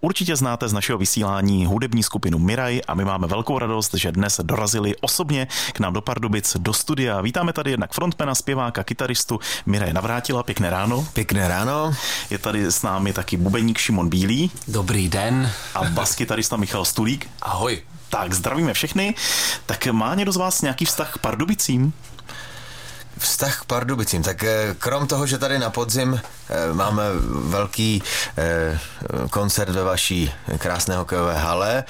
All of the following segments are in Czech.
Určitě znáte z našeho vysílání hudební skupinu Miraj a my máme velkou radost, že dnes dorazili osobně k nám do Pardubic do studia. Vítáme tady jednak frontmana, zpěváka, kytaristu Miraj Navrátila. Pěkné ráno. Pěkné ráno. Je tady s námi taky bubeník Šimon Bílý. Dobrý den. A baskytarista Michal Stulík. Ahoj. Tak zdravíme všechny. Tak má někdo z vás nějaký vztah k Pardubicím? Vztah k Pardubicím. Tak eh, krom toho, že tady na podzim eh, máme velký eh, koncert ve vaší krásné hokejové hale,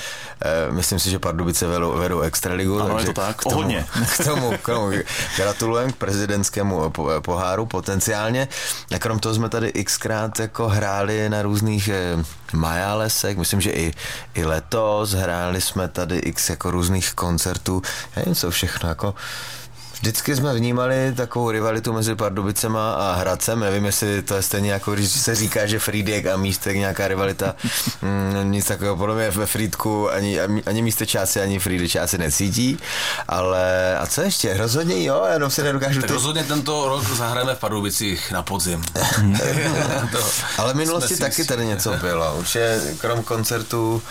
myslím si, že Pardubice vedou, vedou extraligu. Ano, takže je to tak, k tomu, hodně. K tomu, k tomu gratulujeme k prezidentskému poháru potenciálně. A krom toho jsme tady xkrát jako hráli na různých majálesech, myslím, že i, i letos hráli jsme tady x jako různých koncertů, nevím co všechno, jako Vždycky jsme vnímali takovou rivalitu mezi Pardubicema a Hradcem. Nevím, jestli to je stejně jako když se říká, že Friedek a Místek nějaká rivalita. Mm, nic takového podle mě ve Friedku ani, ani Místečáci, ani Friedečáci necítí. Ale a co ještě? Rozhodně jo, jenom se nedokážu... Tak rozhodně tento rok zahrajeme v Pardubicích na podzim. ale v minulosti taky tady něco bylo. Už je krom koncertů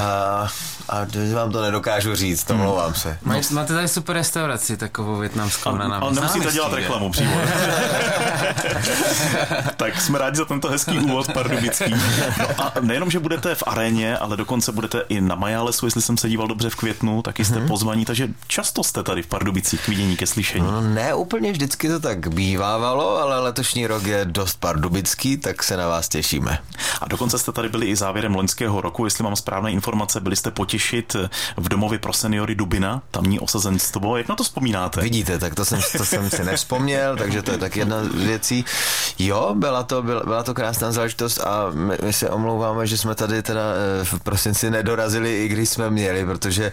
a a vám to nedokážu říct, to mluvám se. No. Máte tady super restauraci takovou větnamskou na náměstí. Ale nemusíte dělat reklamu přímo. tak jsme rádi za tento hezký úvod pardubický. No a nejenom, že budete v aréně, ale dokonce budete i na Majálesu, jestli jsem se díval dobře v květnu, taky jste mm-hmm. pozvaní, takže často jste tady v Pardubicích k vidění, ke slyšení. No, ne úplně vždycky to tak bývávalo, ale letošní rok je dost pardubický, tak se na vás těšíme. A dokonce jste tady byli i závěrem loňského roku, jestli mám správné informace, byli jste potěšit v domově pro seniory Dubina, tamní osazenstvo. Jak na to vzpomínáte? Vidíte, tak to jsem, to jsem si nevzpomněl, takže to je tak jedna z věcí. Jo, byla to, byla, byla to krásná záležitost a my, my se omlouváme, že jsme tady teda eh, v prosinci nedorazili, i když jsme měli, protože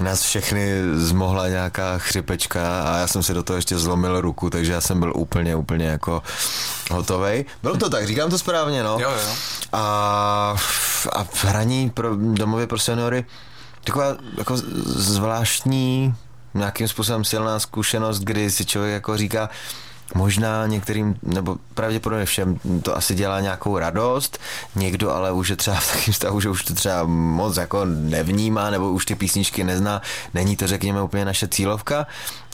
nás všechny zmohla nějaká chřipečka a já jsem si do toho ještě zlomil ruku, takže já jsem byl úplně, úplně jako hotovej. Bylo to tak, říkám to správně, no. Jo, jo. A, a v hraní pro domově pro seniory taková jako zvláštní nějakým způsobem silná zkušenost, kdy si člověk jako říká, možná některým, nebo pravděpodobně všem to asi dělá nějakou radost, někdo ale už je třeba v takém stavu, že už to třeba moc jako nevnímá, nebo už ty písničky nezná, není to řekněme úplně naše cílovka,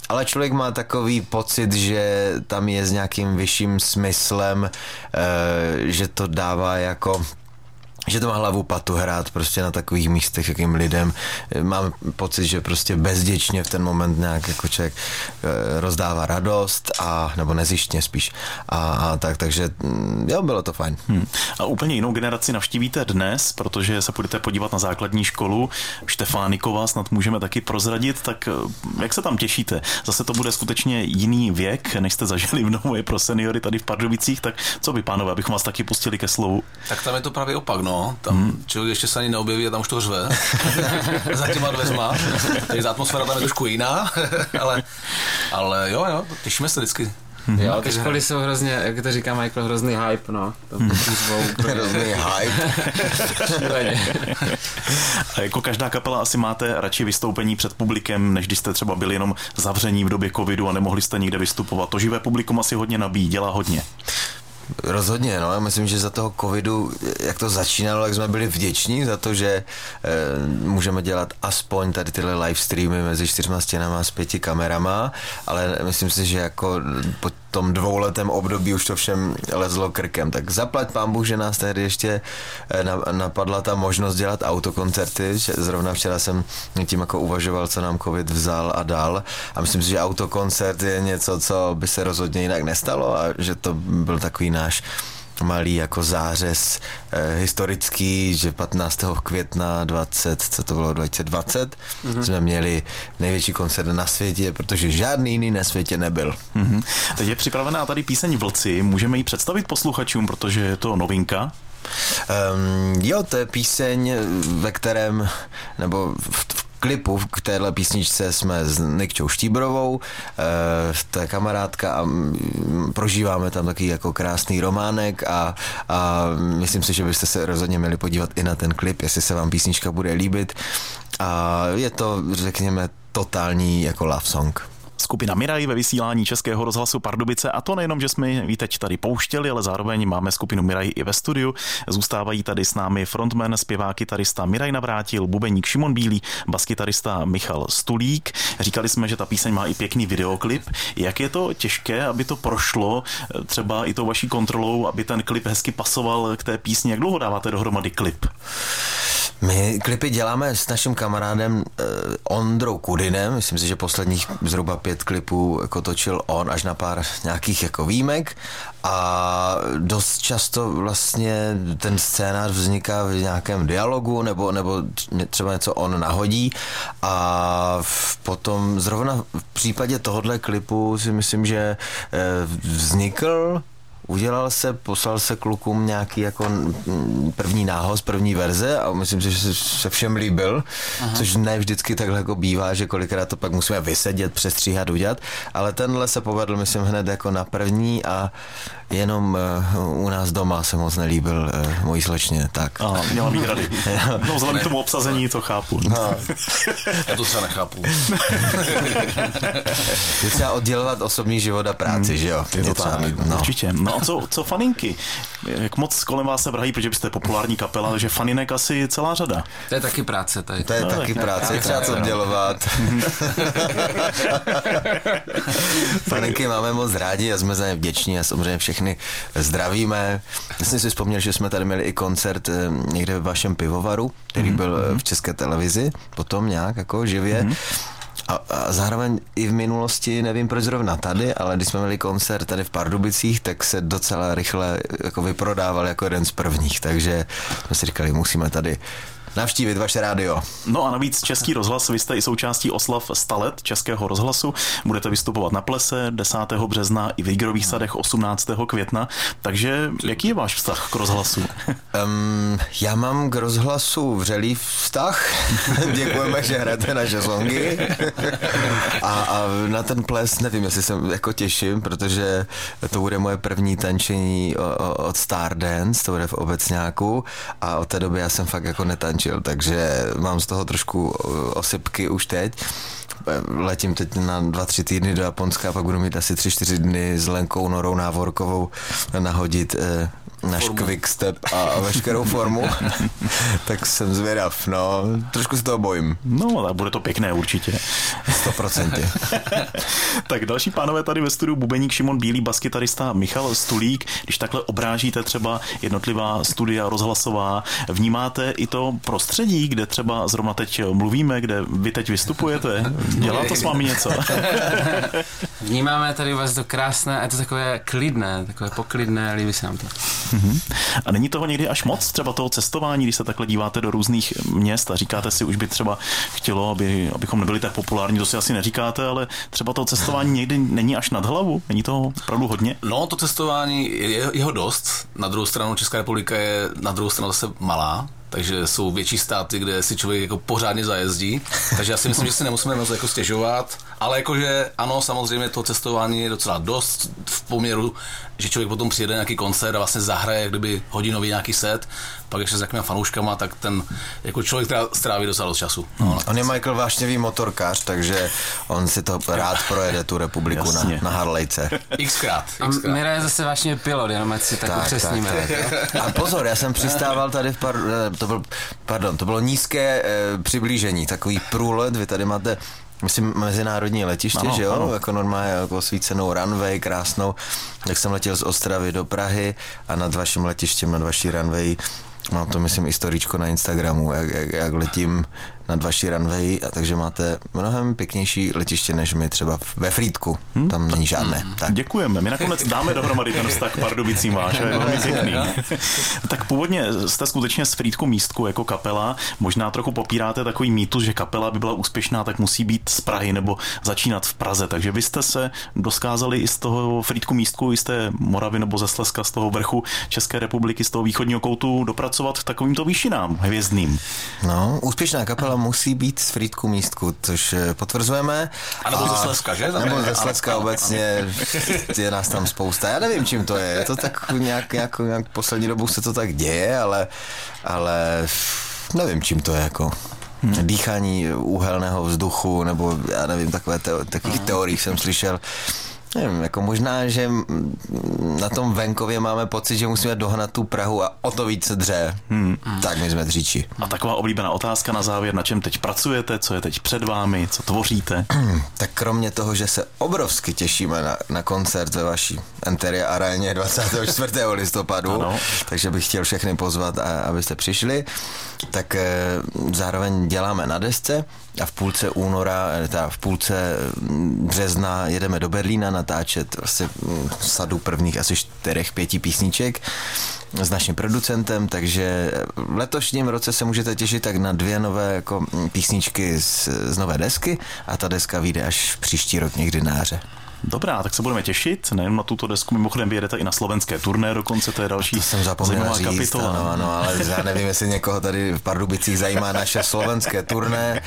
ale člověk má takový pocit, že tam je s nějakým vyšším smyslem, eh, že to dává jako že to má hlavu patu hrát prostě na takových místech, jakým lidem. Mám pocit, že prostě bezděčně v ten moment nějak jako člověk eh, rozdává radost a, nebo nezištně spíš. A, a tak, takže mm, jo, bylo to fajn. Hmm. A úplně jinou generaci navštívíte dnes, protože se budete podívat na základní školu Štefánikova, snad můžeme taky prozradit, tak eh, jak se tam těšíte? Zase to bude skutečně jiný věk, než jste zažili v Novoje pro seniory tady v Pardubicích, tak co by pánové, abychom vás taky pustili ke slovu? Tak tam je to právě opak, no no. Tam hmm. člověk ještě se ani neobjeví a tam už to řve. Za těma dveřma. Takže atmosféra tam je trošku jiná. ale, ale jo, jo, těšíme se vždycky. Mm-hmm. Jo, ty školy jsou hrozně, jak to říká Michael, hrozný hype, no. To mm. hrozný hype. A jako každá kapela asi máte radši vystoupení před publikem, než když jste třeba byli jenom zavření v době covidu a nemohli jste nikde vystupovat. To živé publikum asi hodně nabíjí, dělá hodně. Rozhodně, no. Já myslím, že za toho covidu, jak to začínalo, jak jsme byli vděční za to, že e, můžeme dělat aspoň tady tyhle live streamy mezi čtyřma stěnama s pěti kamerama, ale myslím si, že jako po tom dvouletém období už to všem lezlo krkem. Tak zaplať pán Bůh, že nás tehdy ještě eh, napadla ta možnost dělat autokoncerty. Zrovna včera jsem tím jako uvažoval, co nám covid vzal a dal. A myslím si, že autokoncert je něco, co by se rozhodně jinak nestalo a že to byl takový náš malý jako zářez eh, historický, že 15. května 20, co to bylo 2020, mm-hmm. jsme měli největší koncert na světě, protože žádný jiný na světě nebyl. Mm-hmm. Teď je připravená tady píseň Vlci, můžeme ji představit posluchačům, protože je to novinka. Um, jo, to je píseň, ve kterém, nebo v, v klipu k téhle písničce jsme s Nikčou Štíbrovou, eh, to je kamarádka a prožíváme tam taky jako krásný románek a, a myslím si, že byste se rozhodně měli podívat i na ten klip, jestli se vám písnička bude líbit a je to, řekněme, totální jako love song. Skupina Miraj ve vysílání Českého rozhlasu Pardubice a to nejenom, že jsme ji teď tady pouštěli, ale zároveň máme skupinu Miraj i ve studiu. Zůstávají tady s námi frontman, zpěvák, kytarista Miraj Navrátil, bubeník Šimon Bílý, baskytarista Michal Stulík. Říkali jsme, že ta píseň má i pěkný videoklip. Jak je to těžké, aby to prošlo eh, třeba i tou vaší kontrolou, aby ten klip hezky pasoval k té písni? Jak dlouho dáváte dohromady klip? My klipy děláme s naším kamarádem uh, Ondrou Kudinem. Myslím si, že posledních zhruba pět klipů jako točil on až na pár nějakých jako výjimek a dost často vlastně ten scénář vzniká v nějakém dialogu nebo, nebo třeba něco on nahodí a potom zrovna v případě tohohle klipu si myslím, že eh, vznikl udělal se, poslal se klukům nějaký jako první nához, první verze a myslím si, že se všem líbil, Aha. což ne vždycky takhle jako bývá, že kolikrát to pak musíme vysedět, přestříhat, udělat, ale tenhle se povedl, myslím, hned jako na první a jenom uh, u nás doma se moc nelíbil uh, mojí slečně, tak. A měla výhrady. no vzhledem k tomu obsazení to chápu. No. Já to třeba nechápu. je třeba oddělovat osobní život a práci, hmm. že jo? Je to tak, no. určitě. No co, co faninky? Jak moc kolem vás se vrají, protože byste populární kapela, takže faninek asi celá řada. To je taky práce tady. To je no, taky tak, práce, třeba co dělovat. faninky máme moc rádi a jsme za ně vděční a samozřejmě všechny zdravíme. Já jsem si vzpomněl, že jsme tady měli i koncert eh, někde v vašem pivovaru, který mhm, byl mm-hmm. v české televizi, potom nějak jako živě. Mm-hmm. A, a zároveň i v minulosti, nevím proč zrovna tady, ale když jsme měli koncert tady v Pardubicích, tak se docela rychle jako vyprodával jako jeden z prvních, takže jsme si říkali, musíme tady navštívit vaše rádio. No a navíc Český rozhlas, vy jste i součástí oslav 100 let Českého rozhlasu, budete vystupovat na plese 10. března i v Jigerových sadech 18. května, takže jaký je váš vztah k rozhlasu? Um, já mám k rozhlasu vřelý vztah, děkujeme, že hrajete naše songy a, a na ten ples nevím, jestli se jako těším, protože to bude moje první tančení od Stardance, to bude v obecňáku a od té doby já jsem fakt jako netančil skončil, takže mám z toho trošku uh, osypky už teď. Letím teď na dva, tři týdny do Japonska a pak budu mít asi tři, čtyři dny s Lenkou Norou Návorkovou nahodit eh, náš quickstep a veškerou formu, tak jsem zvědav, no, trošku se toho bojím. No, ale bude to pěkné určitě. 100%. tak další pánové tady ve studiu Bubeník Šimon Bílý, baskytarista Michal Stulík. Když takhle obrážíte třeba jednotlivá studia rozhlasová, vnímáte i to prostředí, kde třeba zrovna teď mluvíme, kde vy teď vystupujete? Dělá to s vámi něco? Vnímáme tady vás to krásné a je to takové klidné, takové poklidné, líbí se nám to. Mm-hmm. A není toho někdy až moc, třeba toho cestování, když se takhle díváte do různých měst a říkáte si, už by třeba chtělo, aby, abychom nebyli tak populární, to si asi neříkáte, ale třeba to cestování někdy není až nad hlavu, není to opravdu hodně? No, to cestování je jeho dost. Na druhou stranu Česká republika je na druhou stranu zase malá, takže jsou větší státy, kde si člověk jako pořádně zajezdí. Takže já si myslím, že si nemusíme moc jako stěžovat, ale jakože ano, samozřejmě to cestování je docela dost v poměru, že člověk potom přijede na nějaký koncert a vlastně zahraje jak kdyby hodinový nějaký set, pak ještě s jakýma fanouškama, tak ten jako člověk stráví docela dost času. No, hmm. On je Michael vášnivý motorkář, takže on si to rád projede tu republiku na, na Harlejce. Xkrát. A Mira je zase vášnivý pilot, jenom ať si tak, tak upřesníme. Tak, tak. A pozor, já jsem přistával tady v par, eh, to byl, pardon, to bylo nízké e, přiblížení, takový průlet, vy tady máte myslím, mezinárodní letiště, ano, že jo? Ano. Jako normálně jako osvícenou runway, krásnou. Jak jsem letěl z Ostravy do Prahy a nad vaším letištěm, nad vaší runway Mám to, myslím, i storíčko na Instagramu, jak, jak, jak letím nad vaší runway, a takže máte mnohem pěknější letiště než my třeba ve Frýdku. Hmm? Tam není žádné. Hmm. Tak. Děkujeme. My nakonec dáme dohromady ten vztah Pardubicím váš, je velmi pěkný. tak původně jste skutečně z Frýdku místku jako kapela. Možná trochu popíráte takový mýtus, že kapela by byla úspěšná, tak musí být z Prahy nebo začínat v Praze. Takže vy jste se doskázali i z toho Frýdku místku, i z té Moravy nebo ze Slezska, z toho vrchu České republiky, z toho východního koutu dopracovat takovýmto výšinám hvězdným. No, úspěšná kapela musí být z Frýdku místku, což eh, potvrzujeme. A nebo ze Slezska, že? Nebo ze Slezska obecně, je nás tam spousta. Já nevím, čím to je. Je to tak nějak, nějak, nějak poslední dobou se to tak děje, ale, ale nevím, čím to je jako. hmm. dýchání úhelného vzduchu, nebo já nevím, takové te- takových hmm. teorií jsem slyšel. Nevím, jako možná, že na tom venkově máme pocit, že musíme dohnat tu Prahu a o to víc dře. Hmm. Tak my jsme dříči. A taková oblíbená otázka na závěr, na čem teď pracujete, co je teď před vámi, co tvoříte? tak kromě toho, že se obrovsky těšíme na, na koncert ve vaší Enteria aréně 24. listopadu, ano. takže bych chtěl všechny pozvat, a, abyste přišli, tak e, zároveň děláme na desce a v půlce února, eh, teda v půlce mm, března jedeme do Berlína natáčet asi mm, sadu prvních asi čtyřech, pěti písniček s naším producentem, takže v letošním roce se můžete těšit tak na dvě nové jako mm, písničky z, z nové desky a ta deska vyjde až příští rok někdy na. Dobrá, tak se budeme těšit. Nejen na tuto desku, mimochodem vyjedete i na slovenské turné dokonce, to je další to jsem zajímavá říct, kapitola. Ano, ano, ale já nevím, jestli někoho tady v Pardubicích zajímá naše slovenské turné,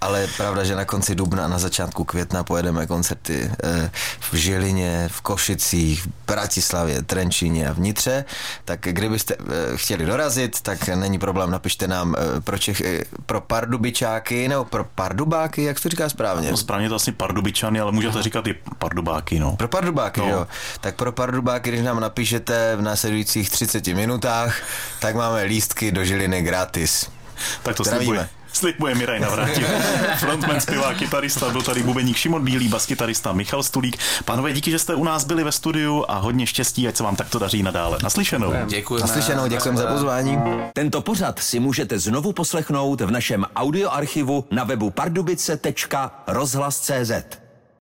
ale pravda, že na konci dubna a na začátku května pojedeme koncerty eh, v Žilině, v Košicích, v Bratislavě, Trenčíně a vnitře. Tak kdybyste eh, chtěli dorazit, tak není problém, napište nám eh, pro, Čech, pro Pardubičáky nebo pro Pardubáky, jak to říká správně? No správně to asi Pardubičany, ale můžete říkat i Pardubáky pardubáky, no. Pro pardubáky, no. jo. Tak pro pardubáky, když nám napíšete v následujících 30 minutách, tak máme lístky do Žiliny gratis. Tak to slibuje. Slibuje Miraj Navrátil. Frontman, zpěvák, kytarista, byl tady bubeník Šimon Bílý, baskytarista Michal Stulík. Pánové, díky, že jste u nás byli ve studiu a hodně štěstí, ať se vám takto daří nadále. Naslyšenou. Děkuji. Naslyšenou, děkujeme za pozvání. Tento pořad si můžete znovu poslechnout v našem audioarchivu na webu pardubice.rozhlas.cz.